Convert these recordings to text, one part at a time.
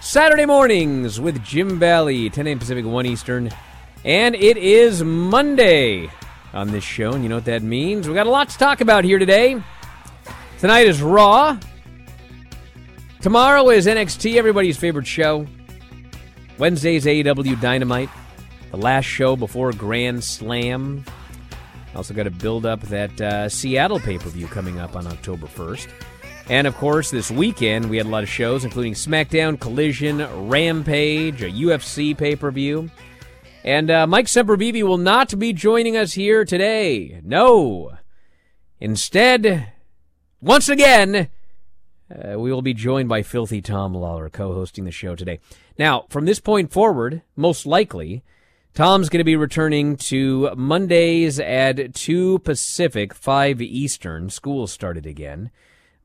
Saturday mornings with Jim Valley, 10 a.m. Pacific 1 Eastern. And it is Monday on this show, and you know what that means. we got a lot to talk about here today. Tonight is Raw. Tomorrow is NXT, everybody's favorite show. Wednesday's AEW Dynamite the last show before Grand Slam. Also, got to build up that uh, Seattle pay per view coming up on October 1st. And of course, this weekend we had a lot of shows, including SmackDown, Collision, Rampage, a UFC pay per view. And uh, Mike Sempervive will not be joining us here today. No. Instead, once again, uh, we will be joined by Filthy Tom Lawler co hosting the show today. Now, from this point forward, most likely, Tom's going to be returning to Mondays at 2 Pacific, 5 Eastern. School started again.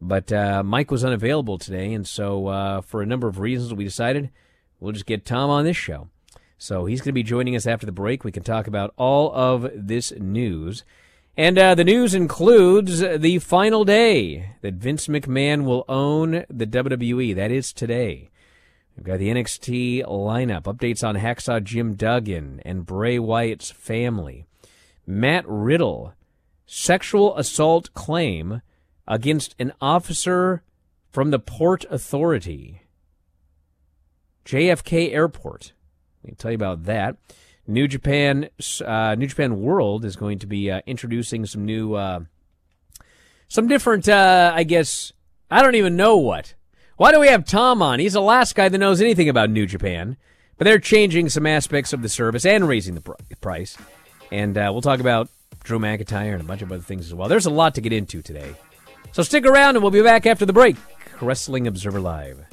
But uh, Mike was unavailable today, and so uh, for a number of reasons, we decided we'll just get Tom on this show. So he's going to be joining us after the break. We can talk about all of this news. And uh, the news includes the final day that Vince McMahon will own the WWE. That is today. We've got the NXT lineup, updates on Hacksaw Jim Duggan and Bray Wyatt's family. Matt Riddle, sexual assault claim against an officer from the Port Authority. JFK Airport. We can tell you about that. New Japan, uh, New Japan World is going to be uh, introducing some new, uh, some different, uh, I guess, I don't even know what why do we have Tom on? He's the last guy that knows anything about New Japan. But they're changing some aspects of the service and raising the pr- price. And uh, we'll talk about Drew McIntyre and a bunch of other things as well. There's a lot to get into today. So stick around and we'll be back after the break. Wrestling Observer Live.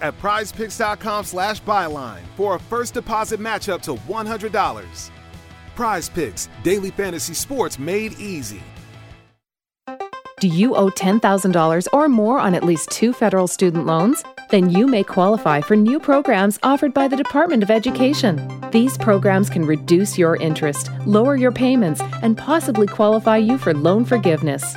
at prizepicks.com slash byline for a first deposit match up to $100. Prize Picks, daily fantasy sports made easy. Do you owe $10,000 or more on at least two federal student loans? then you may qualify for new programs offered by the Department of Education. These programs can reduce your interest, lower your payments, and possibly qualify you for loan forgiveness.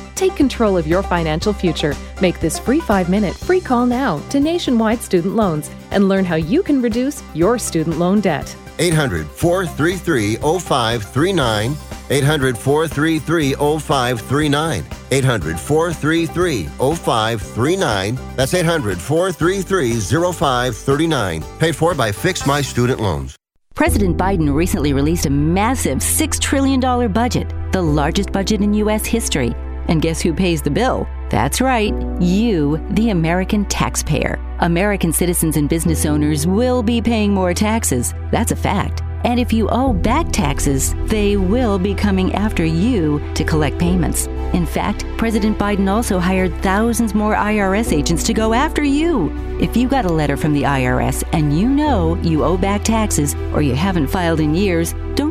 Take control of your financial future. Make this free five minute free call now to Nationwide Student Loans and learn how you can reduce your student loan debt. 800 433 0539. 800 433 0539. 800 433 0539. That's 800 433 0539. Paid for by Fix My Student Loans. President Biden recently released a massive $6 trillion budget, the largest budget in U.S. history. And guess who pays the bill? That's right, you, the American taxpayer. American citizens and business owners will be paying more taxes. That's a fact. And if you owe back taxes, they will be coming after you to collect payments. In fact, President Biden also hired thousands more IRS agents to go after you. If you got a letter from the IRS and you know you owe back taxes or you haven't filed in years, don't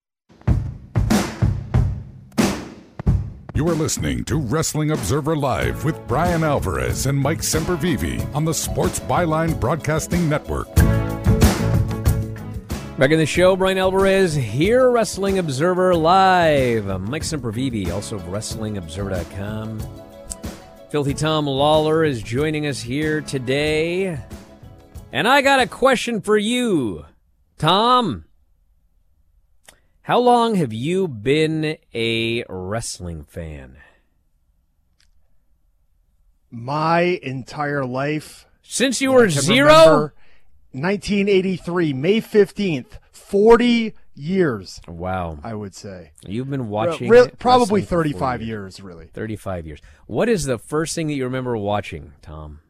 You are listening to Wrestling Observer Live with Bryan Alvarez and Mike Sempervive on the Sports Byline Broadcasting Network. Back in the show, Bryan Alvarez here, Wrestling Observer Live. Mike Sempervive, also of WrestlingObserver.com. Filthy Tom Lawler is joining us here today. And I got a question for you, Tom. How long have you been a wrestling fan? My entire life. Since you were zero? remember 1983, May 15th, 40 years, Wow. I would say. You've been watching. Re- probably for 40 35 years, really. 35 years. What is the first thing that you remember watching, Tom?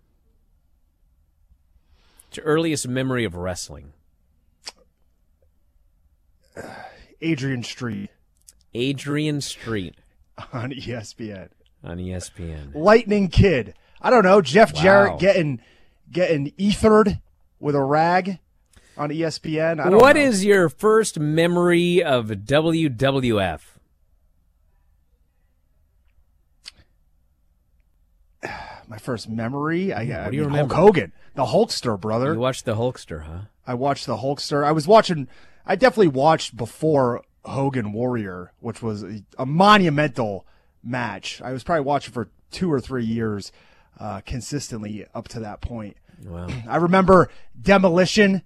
It's your earliest memory of wrestling. Adrian Street Adrian Street on ESPN. on ESPN. Lightning Kid. I don't know. Jeff Wow. Jarrett getting getting ethered with a rag on ESPN. I don't What know. is your first memory of WWF? my first memory? I, I what do you mean, remember? Hulk Hogan, the Hulkster brother. You watched the Hulkster, huh? I watched the Hulkster. I was watching. I definitely watched before Hogan Warrior, which was a, a monumental match. I was probably watching for two or three years, uh, consistently up to that point. Wow. I remember Demolition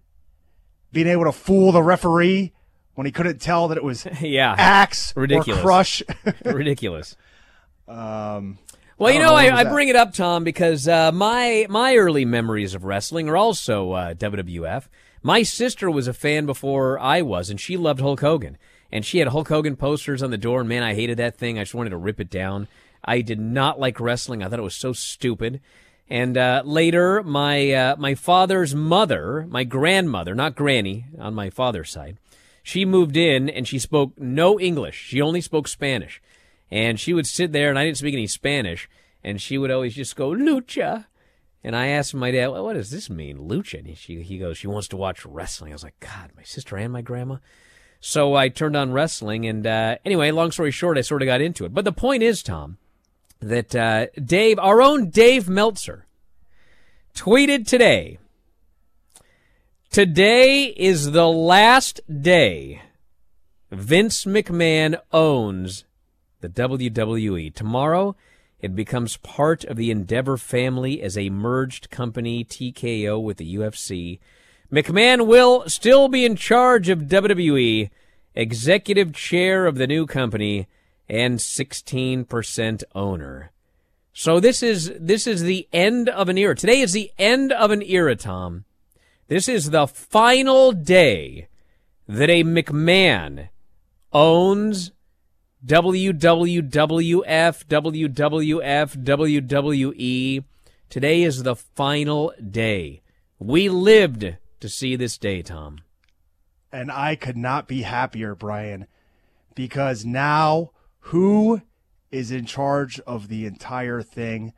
being able to fool the referee when he couldn't tell that it was yeah. Axe Ridiculous. or Crush. Ridiculous. um, Well, you know, know, I, I bring it up, Tom, because uh, my my early memories of wrestling are also uh, WWF. My sister was a fan before I was, and she loved Hulk Hogan. And she had Hulk Hogan posters on the door, and man, I hated that thing. I just wanted to rip it down. I did not like wrestling. I thought it was so stupid. And uh, later, my uh, my father's mother, my grandmother, not granny, on my father's side, she moved in and she spoke no English. She only spoke Spanish. And she would sit there, and I didn't speak any Spanish, and she would always just go, Lucha. And I asked my dad, well, what does this mean, Lucha? And he, he goes, she wants to watch wrestling. I was like, God, my sister and my grandma. So I turned on wrestling, and uh, anyway, long story short, I sort of got into it. But the point is, Tom, that uh, Dave, our own Dave Meltzer, tweeted today. Today is the last day Vince McMahon owns the WWE. Tomorrow, it becomes part of the Endeavor family as a merged company, TKO with the UFC. McMahon will still be in charge of WWE, executive chair of the new company, and 16% owner. So this is this is the end of an era. Today is the end of an era, Tom. This is the final day that a McMahon owns WWWF, WWF, WWE. Today is the final day. We lived to see this day, Tom. And I could not be happier, Bryan, because now who is in charge of the entire thing?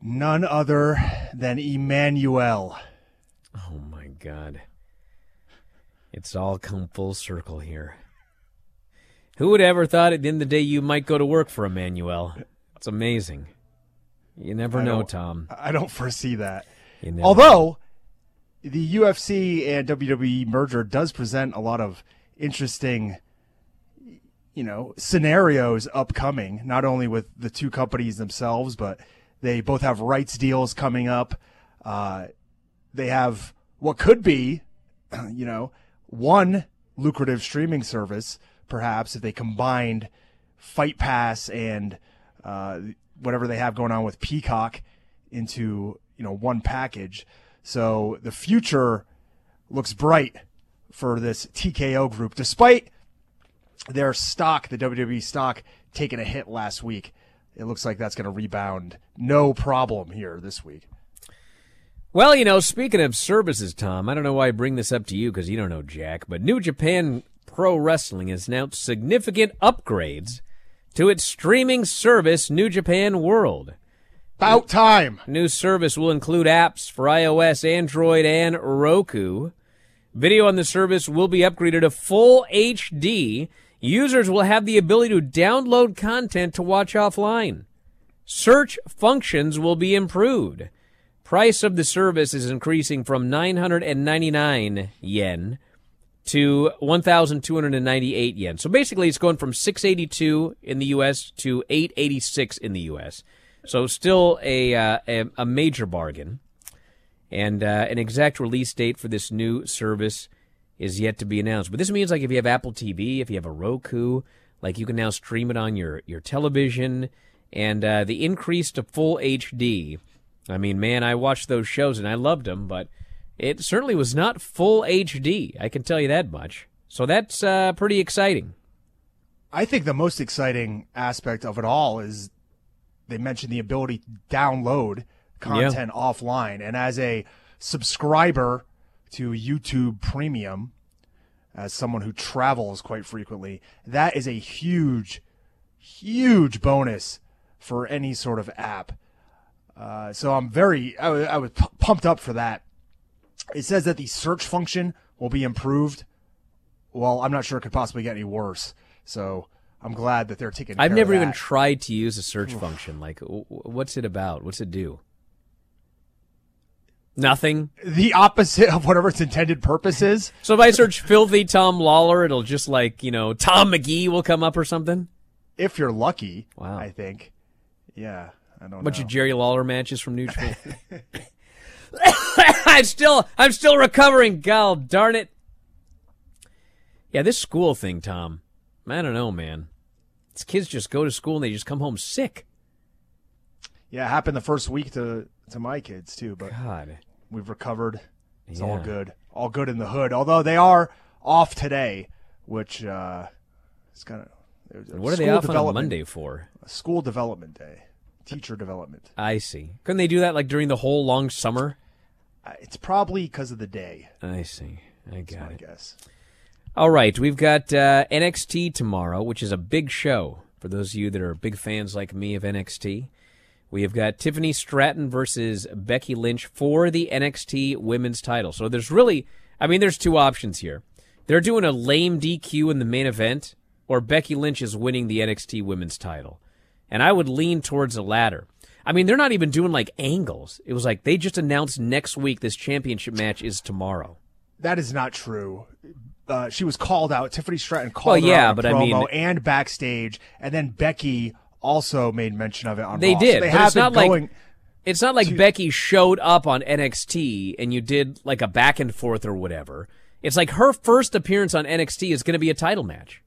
None other than Emanuel. Oh my God. It's all come full circle here. Who would ever thought at the end of the day you might go to work for Emanuel? It's amazing. You never I know, Tom. I don't foresee that. You Although the UFC and WWE merger does present a lot of interesting, you know, scenarios upcoming. Not only with the two companies themselves, but they both have rights deals coming up. Uh, they have what could be, you know, one lucrative streaming service, perhaps if they combined Fight Pass and uh, whatever they have going on with Peacock into you know one package. So the future looks bright for this TKO group, despite their stock, the WWE stock, taking a hit last week. It looks like that's going to rebound, no problem here this week. Well, you know, speaking of services, Tom, I don't know why I bring this up to you because you don't know Jack, but New Japan Pro Wrestling has announced significant upgrades to its streaming service, New Japan World. About time. New service will include apps for iOS, Android, and Roku. Video on the service will be upgraded to full HD. Users will have the ability to download content to watch offline. Search functions will be improved. Price of the service is increasing from 999 yen to 1298 yen. So basically it's going from 682 in the US to 886 in the US. So still a uh, a, a major bargain. And uh, an exact release date for this new service is yet to be announced. But this means like if you have Apple TV, if you have a Roku, like you can now stream it on your your television and uh, the increase to full HD. I mean, man, I watched those shows and I loved them, but it certainly was not full HD. I can tell you that much. So that's uh, pretty exciting. I think the most exciting aspect of it all is they mentioned the ability to download content offline. And as a subscriber to YouTube Premium, as someone who travels quite frequently, that is a huge, huge bonus for any sort of app. Uh, so I'm very, I was, I was pu- pumped up for that. It says that the search function will be improved. Well, I'm not sure it could possibly get any worse. So I'm glad that they're taking. I've never even tried to use a search function. Like, what's it about? What's it do? Nothing. the opposite of whatever its intended purpose is. So if I search filthy Tom Lawler, it'll just like, you know, Tom Magee will come up or something. If you're lucky, Wow. I think. Yeah, I don't A bunch know. of Jerry Lawler matches from New Japan. I'm still I'm still recovering. God darn it. Yeah, this school thing, Tom. I don't know, man. These kids just go to school and they just come home sick. yeah, it happened the first week to to my kids too, but God. we've recovered. It's all good, all good in the hood. Although they are off today, which uh, is kind of. What are they off on Monday for? School development day, teacher development. I see. Couldn't they do that like during the whole long summer? Uh, It's probably because of the day. I see. I That's got my it. guess. All right, we've got uh, NXT tomorrow, which is a big show for those of you that are big fans like me of NXT. We have got Tiffany Stratton versus Becky Lynch for the NXT Women's title. So there's really, I mean, there's two options here. They're doing a lame DQ in the main event, or Becky Lynch is winning the NXT Women's title. And I would lean towards the latter. I mean, they're not even doing like angles. It was like they just announced next week this championship match is tomorrow. That is not true. Uh, she was called out. Tiffany Stratton called Well, yeah, but I promo mean- and backstage, and then Becky also made mention of it on They Raw. did, So they have it's not like- It's not like Becky showed up on NXT and you did like a back and forth or whatever. It's like her first appearance on NXT is going to be a title match.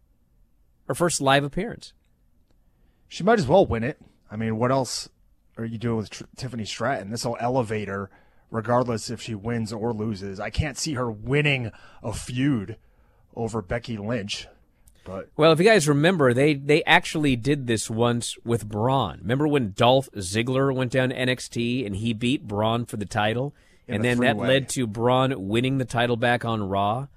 her first live appearance. She might as well win it. I mean, what else are you doing with Tr- Tiffany Stratton? This will elevate her, regardless if she wins or loses. I can't see her winning a feud over Becky Lynch. But Well, if you guys remember, they they actually did this once with Braun. Remember when Dolph Ziggler went down NXT and he beat Braun for the title, and the then that led to Braun winning the title back on Raw.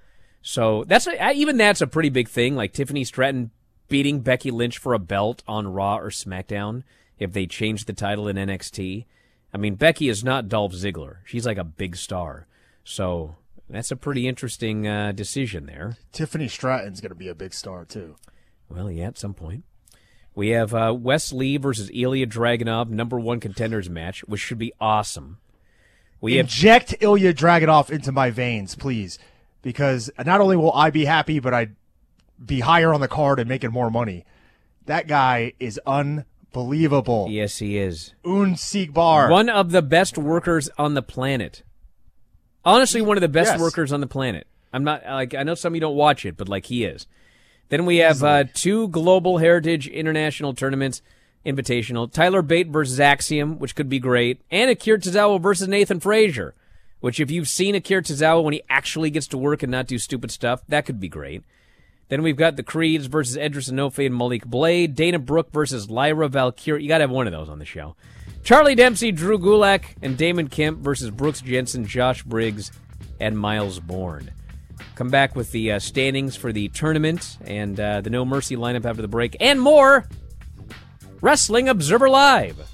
So that's a, even that's a pretty big thing. Like Tiffany Stratton beating Becky Lynch for a belt on Raw or SmackDown if they changed the title in NXT. I mean, Becky is not Dolph Ziggler. She's like a big star. So that's a pretty interesting uh, decision there. Tiffany Stratton's going to be a big star too. Well, yeah, at some point. We have uh, Wes Lee versus Ilya Dragunov, number one contenders match, which should be awesome. We have Inject Ilya Dragunov into my veins, please, because not only will I be happy, but I'd be higher on the card and making more money. That guy is unbelievable. yes, he is Unbesiegbar. one of the best workers on the planet. Honestly, one of the best Yes. workers on the planet. I'm not like I know some of you don't watch it, but like he is. Then we have uh, two Global Heritage International tournaments invitational: Tyler Bate versus Axiom, which could be great, and Akira Tozawa versus Nathan Frazer. Which, if you've seen Akira Tozawa when he actually gets to work and not do stupid stuff, that could be great. Then we've got the Creeds versus Edris Enofe and Malik Blade. Dana Brooke versus Lyra Valkyrie. You got to have one of those on the show. Charlie Dempsey, Drew Gulak, and Damon Kemp versus Brooks Jensen, Josh Briggs, and Myles Borne. Come back with the uh, standings for the tournament and uh, the No Mercy lineup after the break and more. Wrestling Observer Live.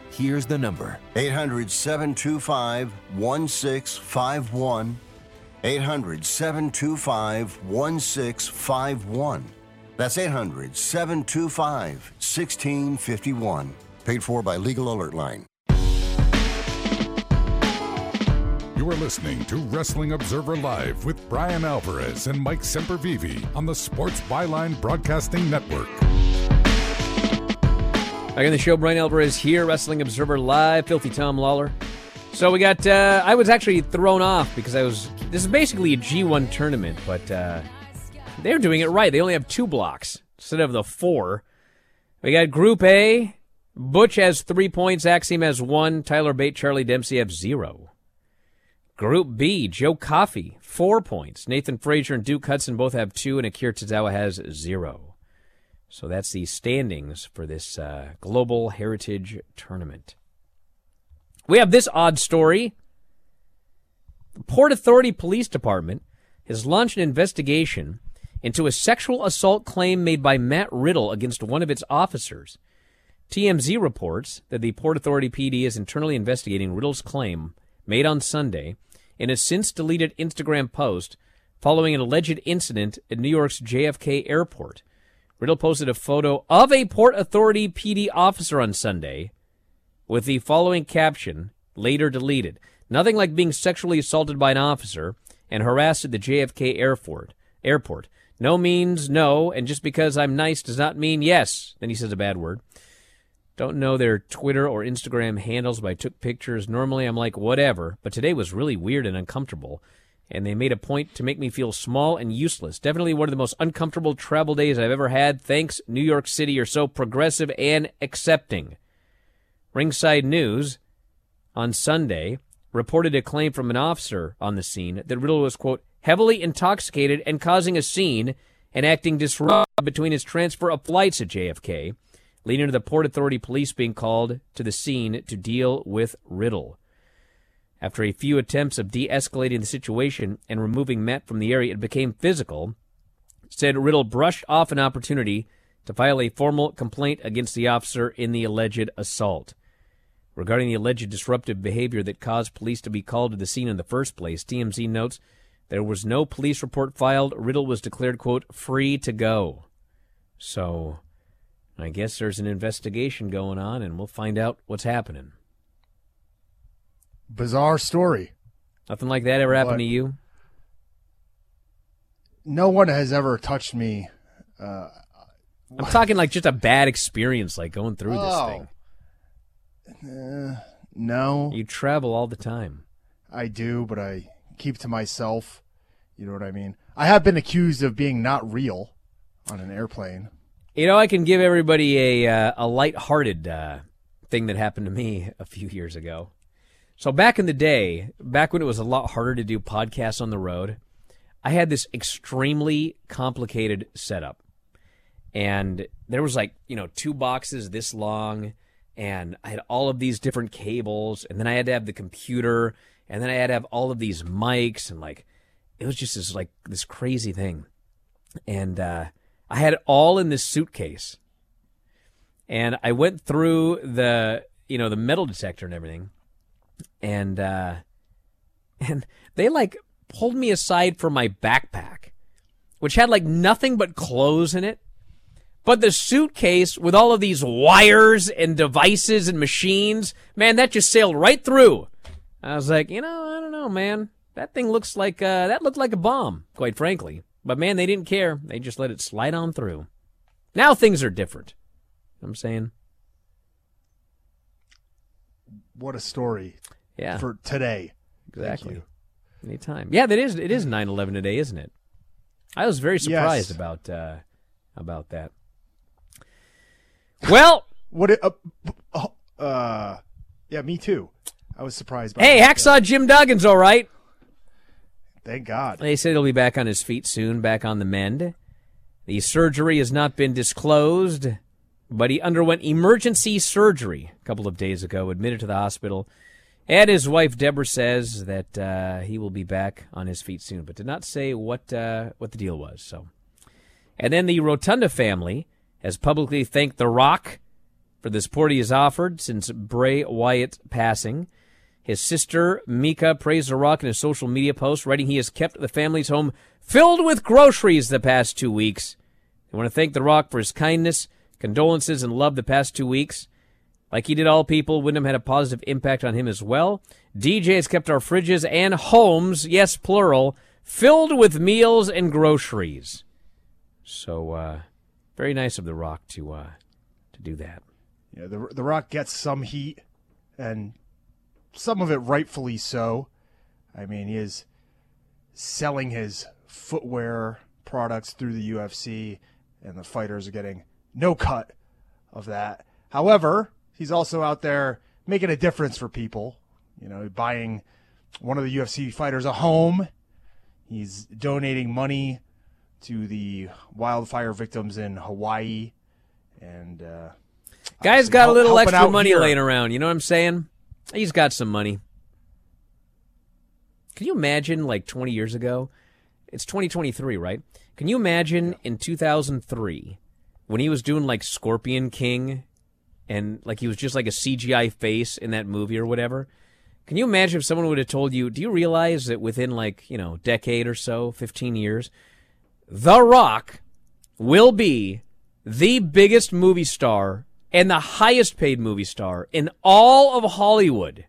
Here's the number 800 725 1651. 800 725 1651. That's 800 725 1651. Paid for by Legal Alert Line. You are listening to Wrestling Observer Live with Bryan Alvarez and Mike Sempervive on the Sports Byline Broadcasting Network. Back in the show, Bryan Alvarez here, Wrestling Observer Live, Filthy Tom Lawler. So we got, uh, I was actually thrown off because I was, this is basically a G1 tournament, but uh, they're doing it right. They only have two blocks instead of the four. We got Group A. Butch has three points, Axiom has one, Tyler Bate, Charlie Dempsey have zero. Group B, Joe Coffey, four points. Nathan Frazer and Duke Hudson both have two, and Akira Tozawa has zero. So that's the standings for this uh, Global Heritage Tournament. We have this odd story. The Port Authority Police Department has launched an investigation into a sexual assault claim made by Matt Riddle against one of its officers. TMZ reports that the Port Authority PD is internally investigating Riddle's claim made on Sunday in a since deleted Instagram post following an alleged incident at New York's JFK airport. Riddle posted a photo of a Port Authority PD officer on Sunday with the following caption, later deleted. Nothing like being sexually assaulted by an officer and harassed at the JFK airport. Airport. No means no, and just because I'm nice does not mean yes. Then he says a bad word. Don't know their Twitter or Instagram handles, but I took pictures. Normally I'm like, whatever, but today was really weird and uncomfortable. And they made a point to make me feel small and useless. Definitely one of the most uncomfortable travel days I've ever had. Thanks, New York City. You're so progressive and accepting. Ringside News on Sunday reported a claim from an officer on the scene that Riddle was, quote, heavily intoxicated and causing a scene and acting disruptive between his transfer of flights at JFK leading to the Port Authority police being called to the scene to deal with Riddle. After a few attempts of de escalating the situation and removing Matt from the area, it became physical. Said Riddle brushed off an opportunity to file a formal complaint against the officer in the alleged assault. Regarding the alleged disruptive behavior that caused police to be called to the scene in the first place, TMZ notes there was no police report filed. Riddle was declared, quote, free to go. So, I guess there's an investigation going on, and we'll find out what's happening. Bizarre story. Nothing like that ever happened But- to you? No one has ever touched me. Uh, I'm talking like just a bad experience, like going through this Oh. thing. uh, no, You travel all the time. I do, but I keep to myself. You know what I mean? I have been accused of being not real on an airplane. You know, I can give everybody a uh, a lighthearted uh, thing that happened to me a few years ago. So back in the day, back when it was a lot harder to do podcasts on the road, I had this extremely complicated setup. And there was like, you know, two boxes this long and I had all of these different cables and then I had to have the computer and then I had to have all of these mics and like it was just this like this crazy thing. And uh I had it all in this suitcase. And I went through the, you know, the metal detector and everything. And uh and they like pulled me aside for my backpack, which had like nothing but clothes in it. But the suitcase with all of these wires and devices and machines, man, that just sailed right through. I was like, you know, I don't know, man. That thing looks like uh, that looked like a bomb, quite frankly. But man, they didn't care. They just let it slide on through. Now things are different. You know I'm saying, What a story yeah, for today. exactly. Anytime. Yeah, that is. It is 9/11 today, isn't it? I was very surprised Yes. about uh, about that. Well, What? It, uh, uh, yeah, me too. I was surprised. by hey, that. Hacksaw Jim Duggan's all right. Thank God. They said he'll be back on his feet soon, back on the mend. The surgery has not been disclosed, but he underwent emergency surgery a couple of days ago, admitted to the hospital. And his wife Deborah says that uh, he will be back on his feet soon, but did not say what uh, what the deal was. So, and then the Rotunda family has publicly thanked The Rock for the support he has offered since Bray Wyatt's passing. His sister, Mika, praised The Rock in a social media post, writing he has kept the family's home filled with groceries the past two weeks. I want to thank The Rock for his kindness, condolences, and love the past two weeks. Like he did all people, Wyndham had a positive impact on him as well. DJ has kept our fridges and homes, yes, plural, filled with meals and groceries. So, uh, very nice of The Rock to uh, to do that. Yeah, the the Rock gets some heat, and some of it rightfully so. I mean, he is selling his footwear products through the UFC, and the fighters are getting no cut of that. However, he's also out there making a difference for people. You know, buying one of the UFC fighters a home. He's donating money to the wildfire victims in Hawaii, and uh, Guy's got a little extra money here. laying around. You know what I'm saying? He's got some money. Can you imagine, like 20 years ago? It's 2023, right? Can you imagine in 2003 when he was doing like Scorpion King and like he was just like a CGI face in that movie or whatever? Can you imagine if someone would have told you, do you realize that within like, you know, decade or so, 15 years, The Rock will be the biggest movie star and the highest paid movie star in all of Hollywood.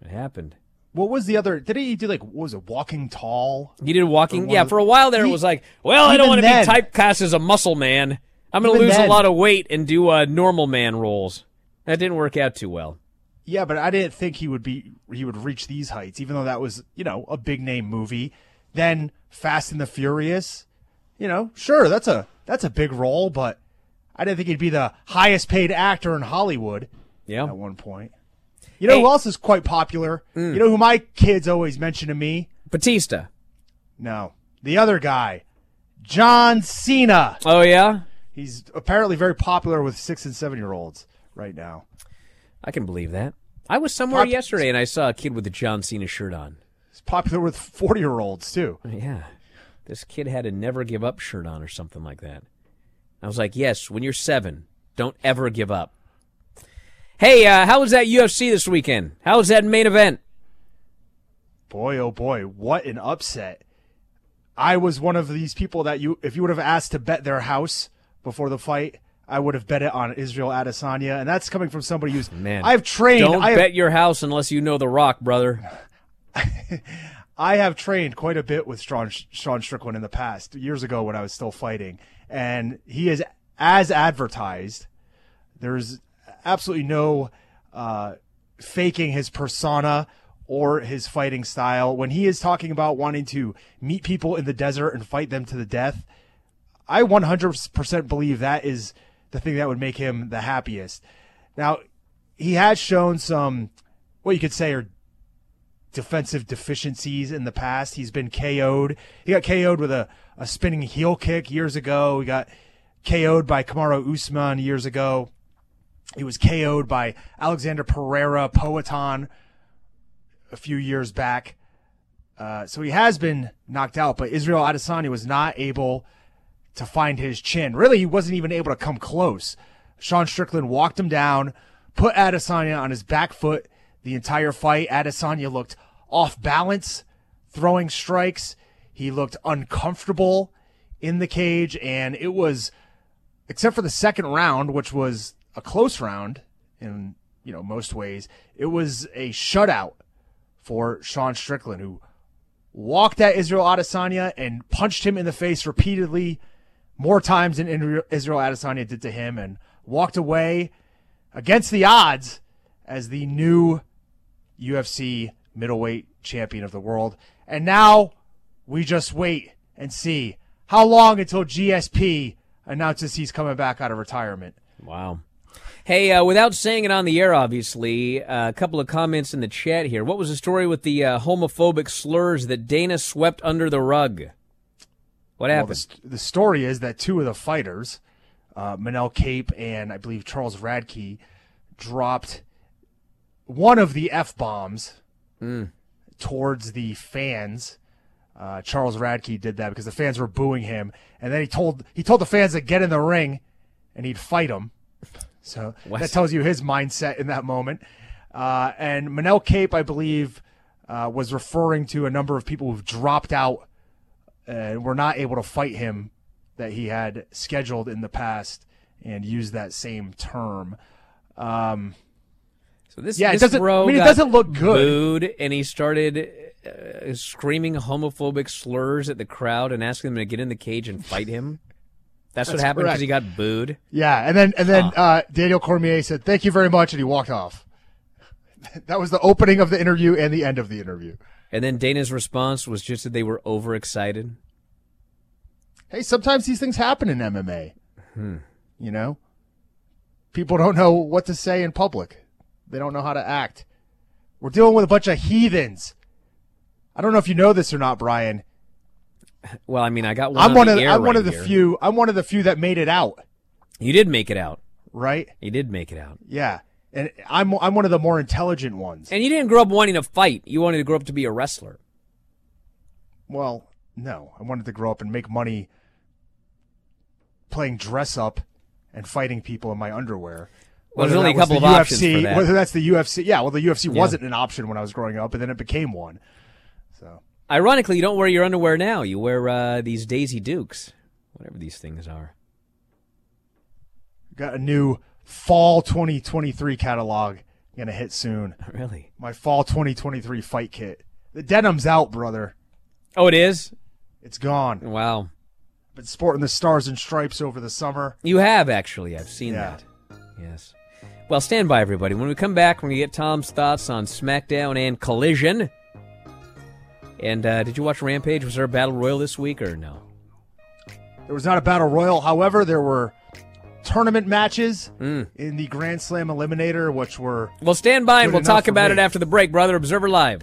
It happened. What was the other? Did he do like what was it? Walking Tall. He did walking. Yeah, for a while there, it was like, well, I don't want to be typecast as a muscle man. I'm going to lose a lot of weight and do uh, normal man roles. That didn't work out too well. Yeah, but I didn't think he would be he would reach these heights, even though that was you know a big name movie. Then Fast and the Furious, you know, sure that's a that's a big role, but I didn't think he'd be the highest paid actor in Hollywood. Yeah, at one point. You know Hey. who else is quite popular? Mm. You know who my kids always mention to me? Batista. No, the other guy, John Cena. Oh yeah, he's apparently very popular with six and seven year olds right now. I can believe that. I was somewhere Pop- yesterday and I saw a kid with a John Cena shirt on. He's popular with forty year olds too. Yeah. This kid had a never give up shirt on or something like that. I was like, yes, when you're seven, don't ever give up. Hey, uh, how was that UFC this weekend? How was that main event? Boy, oh boy, what an upset. I was one of these people that you, if you would have asked to bet their house before the fight, I would have bet it on Israel Adesanya, and that's coming from somebody who's Man, I've trained. Don't I have, bet your house unless you know The Rock, brother. I have trained quite a bit with Sean, Sean Strickland in the past, years ago when I was still fighting, and he is as advertised. There's absolutely no uh, faking his persona or his fighting style. When he is talking about wanting to meet people in the desert and fight them to the death, I 100% believe that is the thing that would make him the happiest. Now, he has shown some, what you could say are defensive deficiencies in the past. He's been KO'd. He got KO'd with a, a spinning heel kick years ago. He got KO'd by Kamaru Usman years ago. He was KO'd by Alexander Pereira Poatan a few years back. Uh, so he has been knocked out, but Israel Adesanya was not able to find his chin. Really, he wasn't even able to come close. Sean Strickland walked him down, put Adesanya on his back foot the entire fight. Adesanya looked off balance, throwing strikes. He looked uncomfortable in the cage, and it was, except for the second round, which was a close round in you know most ways, it was a shutout for Sean Strickland, who walked at Israel Adesanya and punched him in the face repeatedly, more times than Israel Adesanya did to him, and walked away against the odds as the new UFC middleweight champion of the world. And now we just wait and see how long until GSP announces he's coming back out of retirement. Wow. Hey, uh, without saying it on the air, obviously, uh, a couple of comments in the chat here. What was the story with the uh, homophobic slurs that Dana swept under the rug? What Well, happened? the, st- the story is that two of the fighters, uh, Manel Kape and I believe Charles Radtke, dropped one of the f bombs Hmm. towards the fans. Uh, Charles Radtke did that because the fans were booing him, and then he told he told the fans to get in the ring, and he'd fight them. So What? that tells you his mindset in that moment. Uh, and Manel Kape, I believe, uh, was referring to a number of people who've dropped out and were not able to fight him that he had scheduled in the past and used that same term. Um, So this, Yeah, it this doesn't- bro I mean, it doesn't look good. Booed, and he started uh, screaming homophobic slurs at the crowd and asking them to get in the cage and fight him. That's, what happened because he got booed. Yeah, and then and then uh, Daniel Cormier said, "Thank you very much," and he walked off. that was the opening of the interview and the end of the interview. And then Dana's response was just that they were overexcited. Hey, sometimes these things happen in MMA. Hmm. You know, people don't know what to say in public. They don't know how to act. We're dealing with a bunch of heathens. I don't know if you know this or not, Bryan. Well, I mean, I got one. I'm on one the of air I'm one of the here. few. I'm one of the few that made it out. You did make it out, right? You did make it out, Yeah, and I'm I'm one of the more intelligent ones. and you didn't grow up wanting to fight. You wanted to grow up to be a wrestler. Well, no, I wanted to grow up and make money playing dress up and fighting people in my underwear. Well, there's only a couple the of UFC, options for that. Whether that's the UFC, yeah. Well, the UFC Yeah. wasn't an option when I was growing up, and then it became one. So Ironically, you don't wear your underwear now. You wear uh, these Daisy Dukes, whatever these things are. got a new fall 2023 catalog gonna hit soon. Really? My fall 2023 fight kit. The denim's out, brother. Oh, it is. It's gone. Wow. Been sporting the stars and stripes over the summer. You have actually. I've seen Yeah. that. Yes. Well, stand by, everybody. When we come back, we're going to get Tom's thoughts on SmackDown and Collision. And uh, did you watch Rampage? Was there a battle royal this week or no? There was not a battle royal. However, there were tournament matches Mm. in the Grand Slam Eliminator, which were Well, stand by and we'll talk about me. it after the break, brother. Observer Live.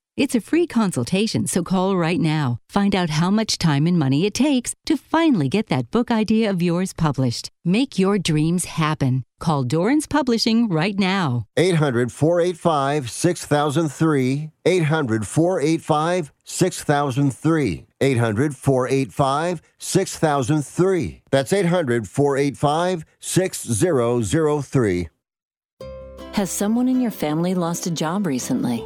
It's a free consultation, so call right now. Find out how much time and money it takes to finally get that book idea of yours published. Make your dreams happen. Call Dorrance Publishing right now. 800 485 6003. 800 485 6003. 800 485 6003. That's 800 485 6003. Has someone in your family lost a job recently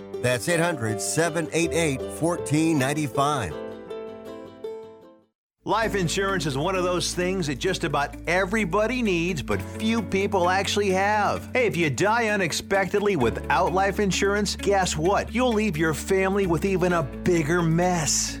That's 800 788 1495. Life insurance is one of those things that just about everybody needs, but few people actually have. Hey, if you die unexpectedly without life insurance, guess what? You'll leave your family with even a bigger mess.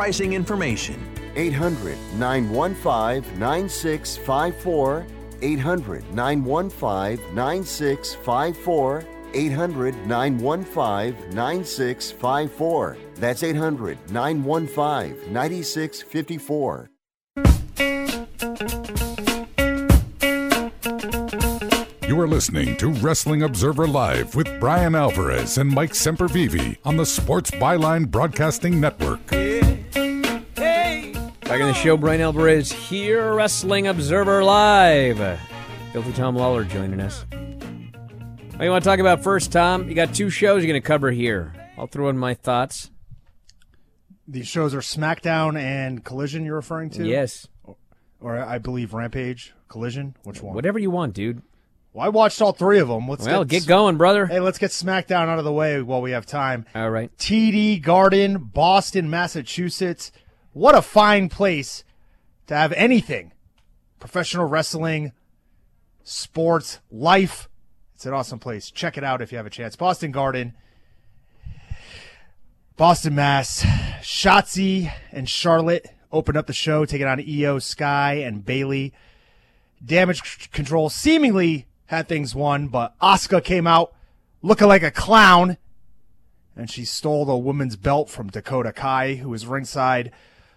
information. 800 915 9654. 800 915 9654. 800 915 9654. That's 800 915 9654. You are listening to Wrestling Observer Live with Bryan Alvarez and Mike Sempervive on the Sports Byline Broadcasting Network. Back in the show, Bryan Alvarez here, Wrestling Observer Live. Filthy Tom Lawler joining us. What do you want to talk about first, Tom? You got two shows you're going to cover here. I'll throw in my thoughts. These shows are SmackDown and Collision. You're referring to? Yes. Or, or I believe Rampage, Collision. Which one? Whatever you want, dude. Well, I watched all three of them. Let's well, get, get going, brother. Hey, let's get SmackDown out of the way while we have time. All right. TD Garden, Boston, Massachusetts. What a fine place to have anything. Professional wrestling, sports, life. It's an awesome place. Check it out if you have a chance. Boston Garden, Boston, Mass. Shotzi and Charlotte opened up the show, taking on Iyo, Sky, and Bayley. Damage control seemingly had things won, but Asuka came out looking like a clown, and she stole the woman's belt from Dakota Kai, who was ringside.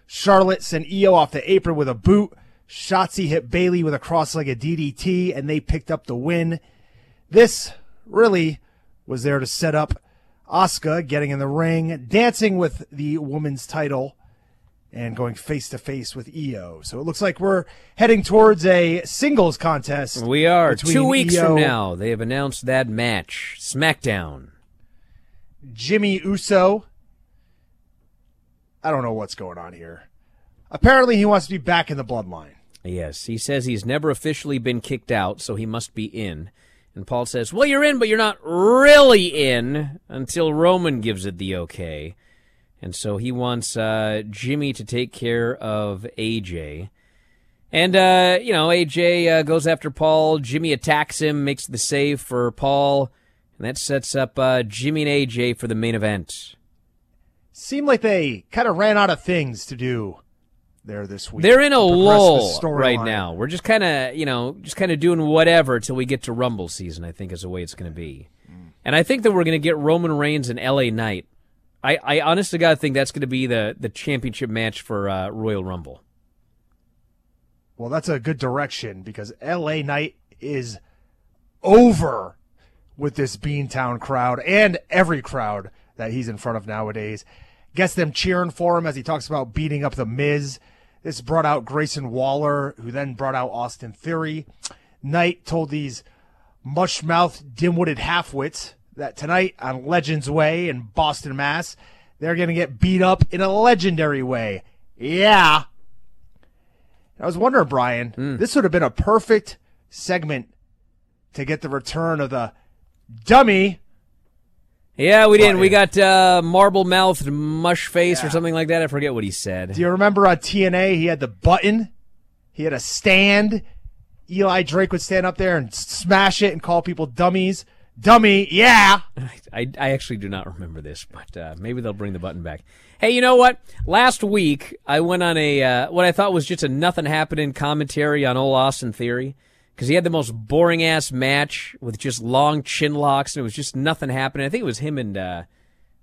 Charlotte sent Iyo off the apron with a boot. Shotzi hit Bayley with a cross-legged DDT, and they picked up the win. This really was there to set up Asuka getting in the ring, dancing with the woman's title, and going face to face with Iyo. So it looks like we're heading towards a singles contest. We are. Two weeks Iyo from now, they have announced that match. SmackDown. Jimmy Uso. I don't know what's going on here. Apparently, he wants to be back in the bloodline. Yes, he says he's never officially been kicked out, so he must be in. And Paul says, Well, you're in, but you're not really in until Roman gives it the okay. And so he wants uh, Jimmy to take care of AJ. And, uh, you know, AJ uh, goes after Paul. Jimmy attacks him, makes the save for Paul. And that sets up uh, Jimmy and AJ for the main event. Seemed like they kind of ran out of things to do there this week. They're in a lull right now. We're just kind of, you know, just kind of doing whatever till we get to Rumble season. I think is the way it's going to be, and I think that we're going to get Roman Reigns and L.A. Knight. I, I honest to God think that's going to be the the championship match for uh, Royal Rumble. Well, that's a good direction because LA Knight is over with this Beantown crowd and every crowd that he's in front of nowadays. Gets them cheering for him as he talks about beating up the Miz. This brought out Grayson Waller, who then brought out Austin Theory. Knight told these mush mouthed, dim witted halfwits that tonight on Legends Way in Boston, Mass, they're going to get beat up in a legendary way. Yeah. I was wondering, Bryan, Hmm. this would have been a perfect segment to get the return of the dummy. Yeah, we did. We got uh, marble mouthed mush face or something like that. I forget what he said. Do you remember on TNA he had the button? He had a stand. Eli Drake would stand up there and smash it and call people dummies. Dummy, yeah. I, I actually do not remember this, but uh, maybe they'll bring the button back. Hey, you know what? Last week I went on a uh, what I thought was just a nothing happening commentary on old Austin Theory because he had the most boring ass match with just long chin locks and it was just nothing happening. I think it was him and uh,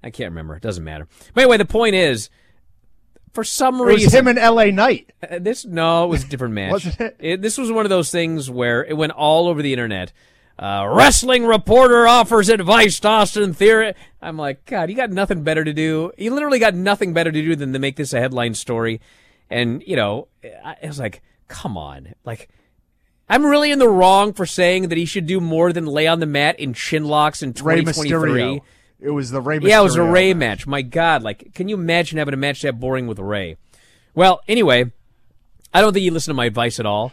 I can't remember. It doesn't matter. But anyway, the point is, for some It reason, was him and LA Knight. uh, this no, it was a different match. Wasn't it? This was one of those things where it went all over the internet. Uh, wrestling reporter offers advice to Austin Theory. I'm like, God, you got nothing better to do. You literally got nothing better to do than to make this a headline story. And you know, I I was like, come on, like. I'm really in the wrong for saying that he should do more than lay on the mat in chin locks in Rey 2023. Mysterio. It was the Rey Mysterio. Yeah, it was a Rey match. My God, like, can you imagine having a match that boring with Rey? Well, anyway, I don't think you listen to my advice at all.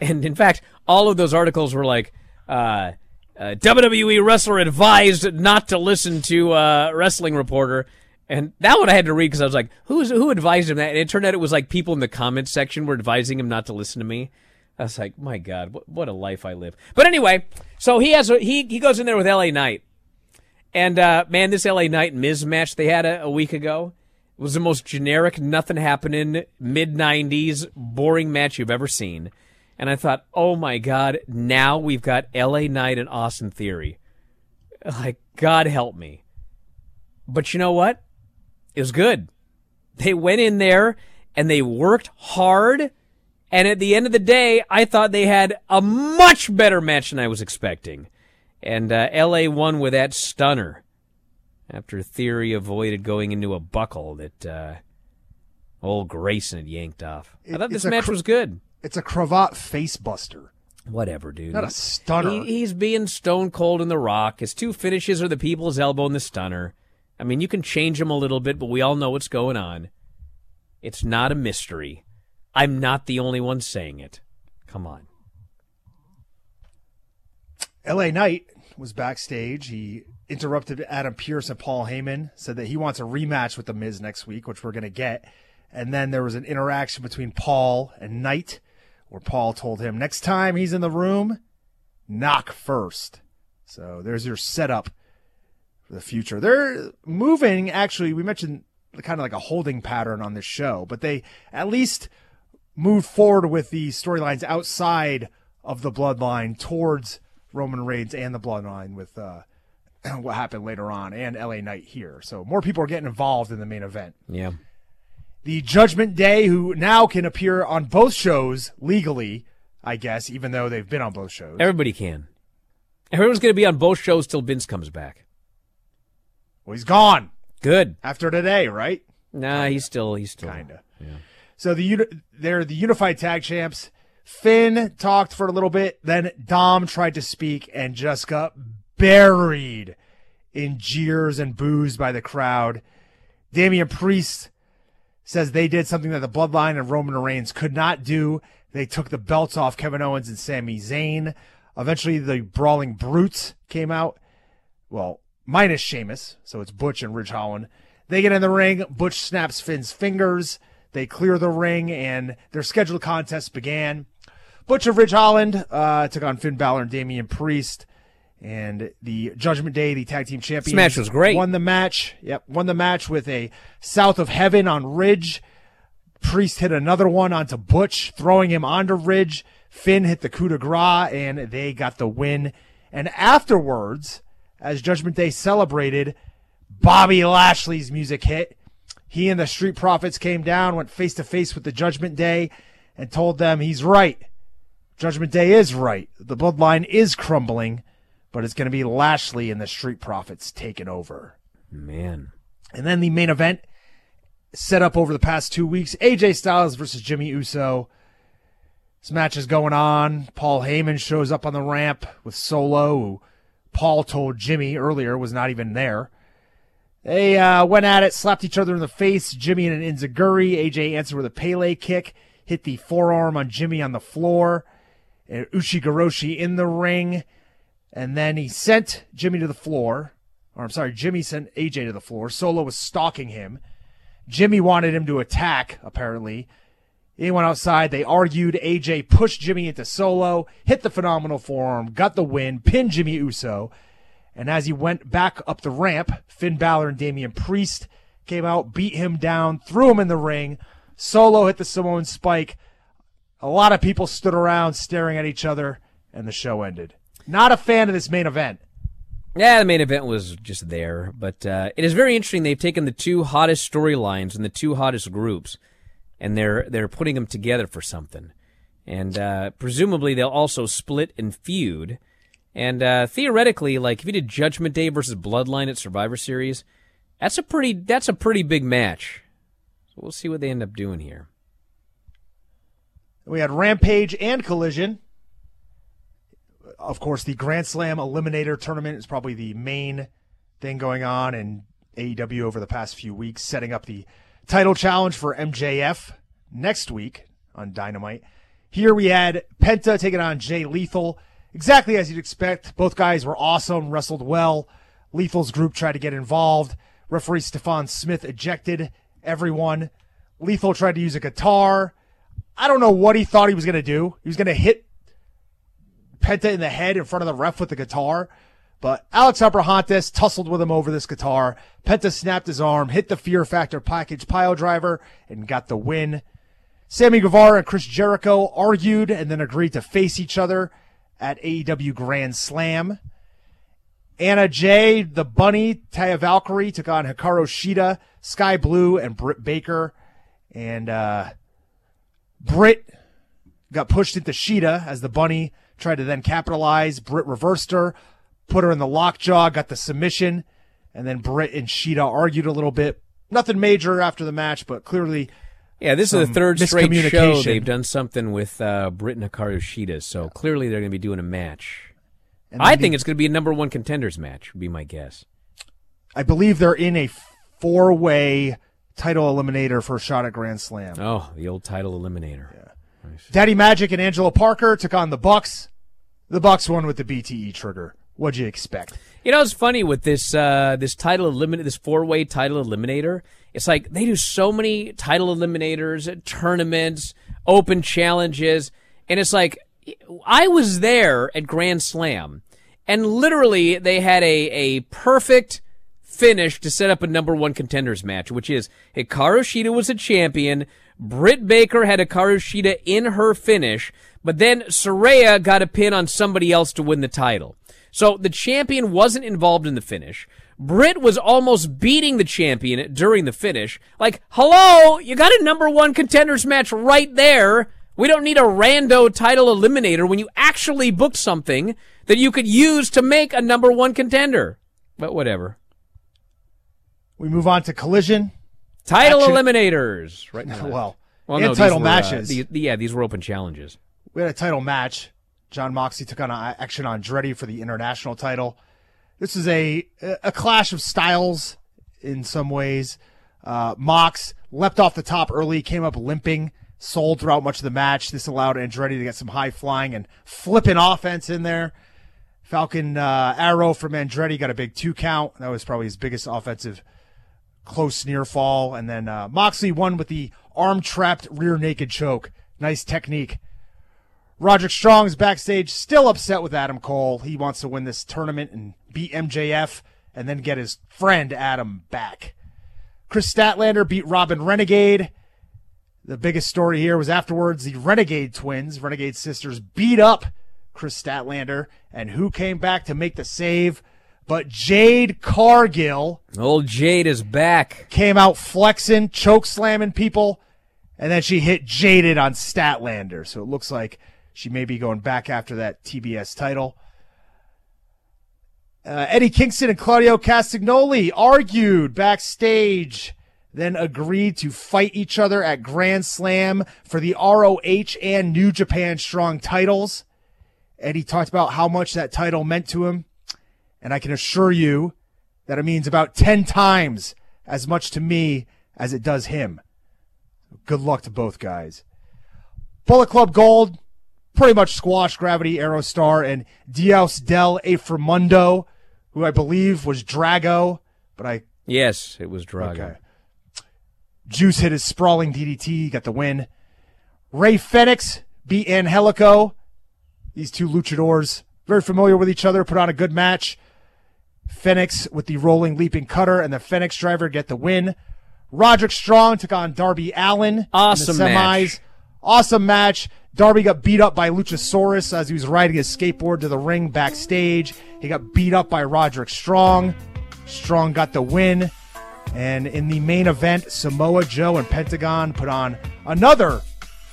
And in fact, all of those articles were like, uh, uh, WWE wrestler advised not to listen to uh, Wrestling Reporter. And that one I had to read because I was like, who's who advised him that? And it turned out it was like people in the comments section were advising him not to listen to me. I was like, my God, what, what a life I live. But anyway, so he has a, he he goes in there with LA Knight. And uh, man, this LA Knight Miz match they had a, a week ago was the most generic, nothing happening, mid 90s, boring match you've ever seen. And I thought, oh my God, now we've got LA Knight and Austin Theory. Like, God help me. But you know what? It was good. They went in there and they worked hard. And at the end of the day, I thought they had a much better match than I was expecting. And uh, LA won with that stunner after Theory avoided going into a buckle that uh, old Grayson had yanked off. I thought this match cr- was good. It's a cravat face buster. Whatever, dude. Not a stunner. He- he's being stone cold in the rock. His two finishes are the people's elbow and the stunner. I mean, you can change them a little bit, but we all know what's going on. It's not a mystery. I'm not the only one saying it. Come on. LA Knight was backstage. He interrupted Adam Pearce and Paul Heyman, said that he wants a rematch with The Miz next week, which we're going to get. And then there was an interaction between Paul and Knight, where Paul told him, next time he's in the room, knock first. So there's your setup for the future. They're moving, actually, we mentioned kind of like a holding pattern on this show, but they at least moved forward with the storylines outside of the bloodline towards Roman Reigns and the bloodline with uh, what happened later on and LA Knight here. So more people are getting involved in the main event. Yeah. The Judgment Day, who now can appear on both shows legally, I guess, even though they've been on both shows. Everybody can. Everyone's going to be on both shows till Vince comes back. Well, he's gone Good. after today, right? Nah, he's still he's still Kinda. Yeah. So the they're the unified tag champs. Finn talked for a little bit, then Dom tried to speak and just got buried in jeers and boos by the crowd. Damian Priest says they did something that the Bloodline and Roman Reigns could not do. They took the belts off Kevin Owens and Sami Zayn. Eventually, the Brawling Brutes came out. Well, minus Sheamus, so it's Butch and Ridge Holland. They get in the ring. Butch snaps Finn's fingers. They clear the ring, and their scheduled contest began. Butch of Ridge Holland uh, took on Finn Balor and Damian Priest. And the Judgment Day, the tag team champions, match was great. Won the match. Yep, won the match with a South of Heaven on Ridge. Priest hit another one onto Butch, throwing him onto Ridge. Finn hit the coup de grace, and they got the win. And afterwards, as Judgment Day celebrated, Bobby Lashley's music hit. He and the Street Profits came down, went face to face with the Judgment Day, and told them he's right. Judgment Day is right. The bloodline is crumbling, but it's going to be Lashley and the Street Profits taking over. Man. And then the main event set up over the past two weeks AJ Styles versus Jimmy Uso. This match is going on. Paul Heyman shows up on the ramp with Solo, who Paul told Jimmy earlier was not even there. They uh, went at it, slapped each other in the face. Jimmy and an enzuigiri. AJ answered with a Pele kick, hit the forearm on Jimmy on the floor. And in the ring. And then he sent Jimmy to the floor. Or I'm sorry, Jimmy sent AJ to the floor. Solo was stalking him. Jimmy wanted him to attack, apparently. He went outside. They argued. AJ pushed Jimmy into Solo, hit the phenomenal forearm, got the win, pinned Jimmy Uso. And as he went back up the ramp, Finn Balor and Damian Priest came out, beat him down, threw him in the ring. Solo hit the Samoan spike. A lot of people stood around staring at each other, and the show ended. Not a fan of this main event. Yeah, the main event was just there, but uh, it is very interesting. They've taken the two hottest storylines and the two hottest groups, and they're they're putting them together for something. And uh, presumably they'll also split and feud. And uh, theoretically, like if you did Judgment Day versus Bloodline at Survivor Series, that's a pretty that's a pretty big match. So we'll see what they end up doing here. We had Rampage and Collision. Of course, the Grand Slam Eliminator Tournament is probably the main thing going on in AEW over the past few weeks, setting up the title challenge for MJF next week on Dynamite. Here we had Penta taking on Jay Lethal, exactly as you'd expect. Both guys were awesome, wrestled well. Lethal's group tried to get involved. Referee Stephon Smith ejected everyone. Lethal tried to use a guitar. I don't know what he thought he was going to do. He was going to hit Penta in the head in front of the ref with the guitar. But Alex Abrahantes tussled with him over this guitar. Penta snapped his arm, hit the Fear Factor package pile driver, and got the win. Sammy Guevara and Chris Jericho argued and then agreed to face each other at AEW Grand Slam. Anna Jay, the Bunny, Taya Valkyrie took on Hikaru Shida, Skye Blue, and Britt Baker. And uh, Britt got pushed into Shida as the Bunny tried to then capitalize. Britt reversed her, put her in the lockjaw, got the submission, and then Britt and Shida argued a little bit. Nothing major after the match, but clearly. Yeah, this is the third straight show they've done something with uh, Britt and Hikaru Shida, so clearly they're going to be doing a match. And I think the- it's going to be a number one contenders match. Would be my guess. I believe they're in a four way title eliminator for a shot at Grand Slam. Oh, the old title eliminator. Yeah. Daddy Magic and Angelo Parker took on the Bucks. The Bucks won with the BTE trigger. What'd you expect? You know, it's funny with this uh, this title eliminator, this four way title eliminator. It's like they do so many title eliminators, tournaments, open challenges, and it's like I was there at Grand Slam, and literally they had a a perfect finish to set up a number one contenders match, which is Hikaru Shida was a champion. Britt Baker had Hikaru Shida in her finish, but then Saraya got a pin on somebody else to win the title. So the champion wasn't involved in the finish. Britt was almost beating the champion during the finish. Like, hello, you got a number one contenders match right there. We don't need a rando title eliminator when you actually booked something that you could use to make a number one contender. But whatever. We move on to Collision. Title Action- eliminators. Right now. Well, well and no, title were, uh, matches. the- the- yeah, these were open challenges. We had a title match. Jon Moxley took on uh, Action Andretti for the international title. This is a a clash of styles in some ways. Uh, Mox leapt off the top early, came up limping, sold throughout much of the match. This allowed Andretti to get some high flying and flipping offense in there. Falcon uh, arrow from Andretti got a big two count. That was probably his biggest offensive close near fall. And then uh, Moxley won with the arm trapped rear naked choke. Nice technique. Roderick Strong's backstage, still upset with Adam Cole. He wants to win this tournament and beat MJF and then get his friend Adam back. Kris Statlander beat Robyn Renegade. The biggest story here was afterwards the Renegade twins, Renegade sisters, beat up Kris Statlander. And who came back to make the save? But Jade Cargill Old Jade is back. came out flexing, choke slamming people, and then she hit Jaded on Statlander. So it looks like she may be going back after that TBS title. Uh, Eddie Kingston and Claudio Castagnoli argued backstage, then agreed to fight each other at Grand Slam for the ROH and New Japan Strong titles. Eddie talked about how much that title meant to him, and I can assure you that it means about 10 times as much to me as it does him. Good luck to both guys. Bullet Club Gold pretty much squashed Gravity, Aerostar, and Dios del Inframundo, who I believe was Drago, but I Yes, it was Drago. Okay. Juice hit his sprawling DDT, got the win. Rey Fenix beat Angelico. These two luchadors, very familiar with each other, put on a good match. Fenix with the rolling leaping cutter and the Fenix driver get the win. Roderick Strong took on Darby Allin Awesome in the semis. match. Awesome match. Darby got beat up by Luchasaurus as he was riding his skateboard to the ring backstage. He got beat up by Roderick Strong. Strong got the win. And in the main event, Samoa Joe and Pentagon put on another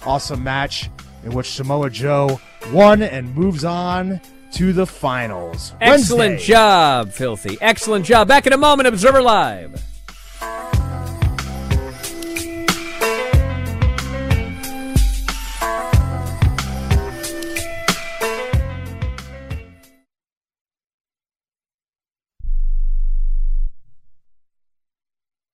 awesome match in which Samoa Joe won and moves on to the finals. Excellent Wednesday. job, Filthy. Excellent job. Back in a moment, Observer Live.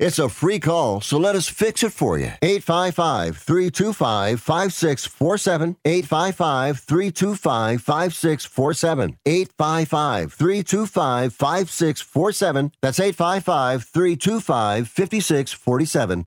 It's a free call, so let us fix it for you. 855 325 5647. 855 325 5647. 855 325 5647. That's 855 325 5647.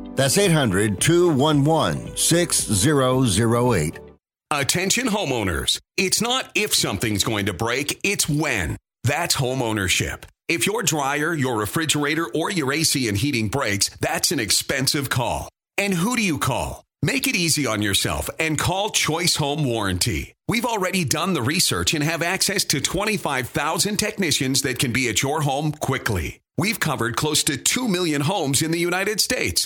That's 800 211 6008. Attention homeowners. It's not if something's going to break, it's when. That's homeownership. If your dryer, your refrigerator, or your AC and heating breaks, that's an expensive call. And who do you call? Make it easy on yourself and call Choice Home Warranty. We've already done the research and have access to 25,000 technicians that can be at your home quickly. We've covered close to 2 million homes in the United States.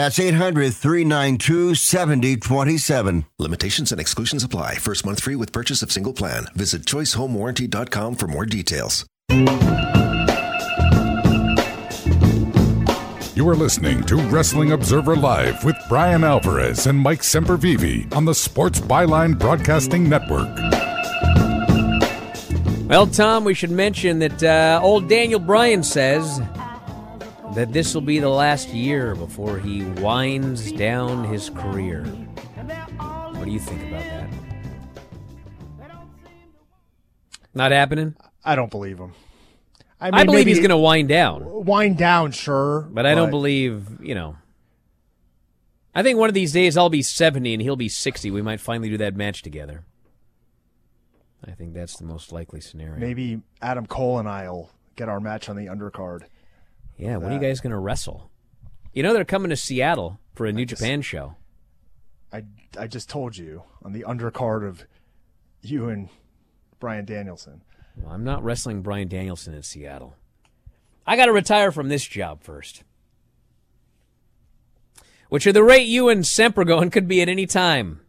That's 800 392 7027. Limitations and exclusions apply. First month free with purchase of single plan. Visit choicehomewarranty.com for more details. You are listening to Wrestling Observer Live with Bryan Alvarez and Mike Sempervive on the Sports Byline Broadcasting Network. Well, Tom, we should mention that uh, old Daniel Bryan says that this will be the last year before he winds down his career. What do you think about that? Not happening? I don't believe him. I, believe he's going to wind down, Wind down, sure. but I don't believe, you know. I think one of these days I'll be 70 and he'll be 60. We might finally do that match together. I think that's the most likely scenario. Maybe Adam Cole and I'll get our match on the undercard. Yeah, when are you guys going to wrestle? You know they're coming to Seattle for a New Japan show. I, I just told you on the undercard of you and Bryan Danielson. Well, I'm not wrestling Bryan Danielson in Seattle. I got to retire from this job first. Which at the rate you and Semp are going could be at any time.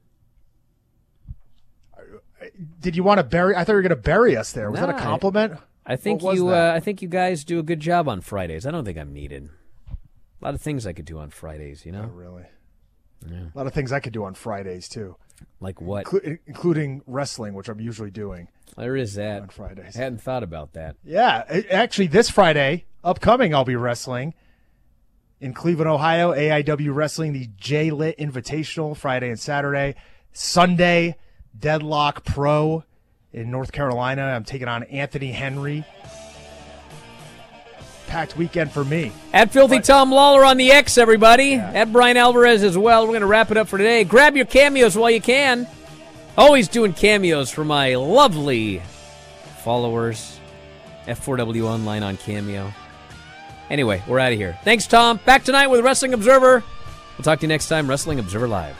Did you want to bury? I thought you were going to bury us there. Was that a Nah, I- compliment? I think you. Uh, I think you guys do a good job on Fridays. I don't think I'm needed. A lot of things I could do on Fridays. You know, really. Yeah. A lot of things I could do on Fridays too, Like what? Inclu- including wrestling, which I'm usually doing. There is that on Fridays. I hadn't thought about that. Yeah, actually, this Friday, upcoming, I'll be wrestling in Cleveland, Ohio. AIW Wrestling, the J Lit Invitational, Friday and Saturday. Sunday, Deadlock Pro in North Carolina. I'm taking on Anthony Henry. Packed weekend for me. At Filthy Tom Lawler on the X, everybody. At Bryan Alvarez as well. We're going to wrap it up for today. Grab your cameos while you can. Always doing cameos for my lovely followers. F4W Online on Cameo. Anyway, we're out of here. Thanks, Tom. Back tonight with Wrestling Observer. We'll talk to you next time, Wrestling Observer Live.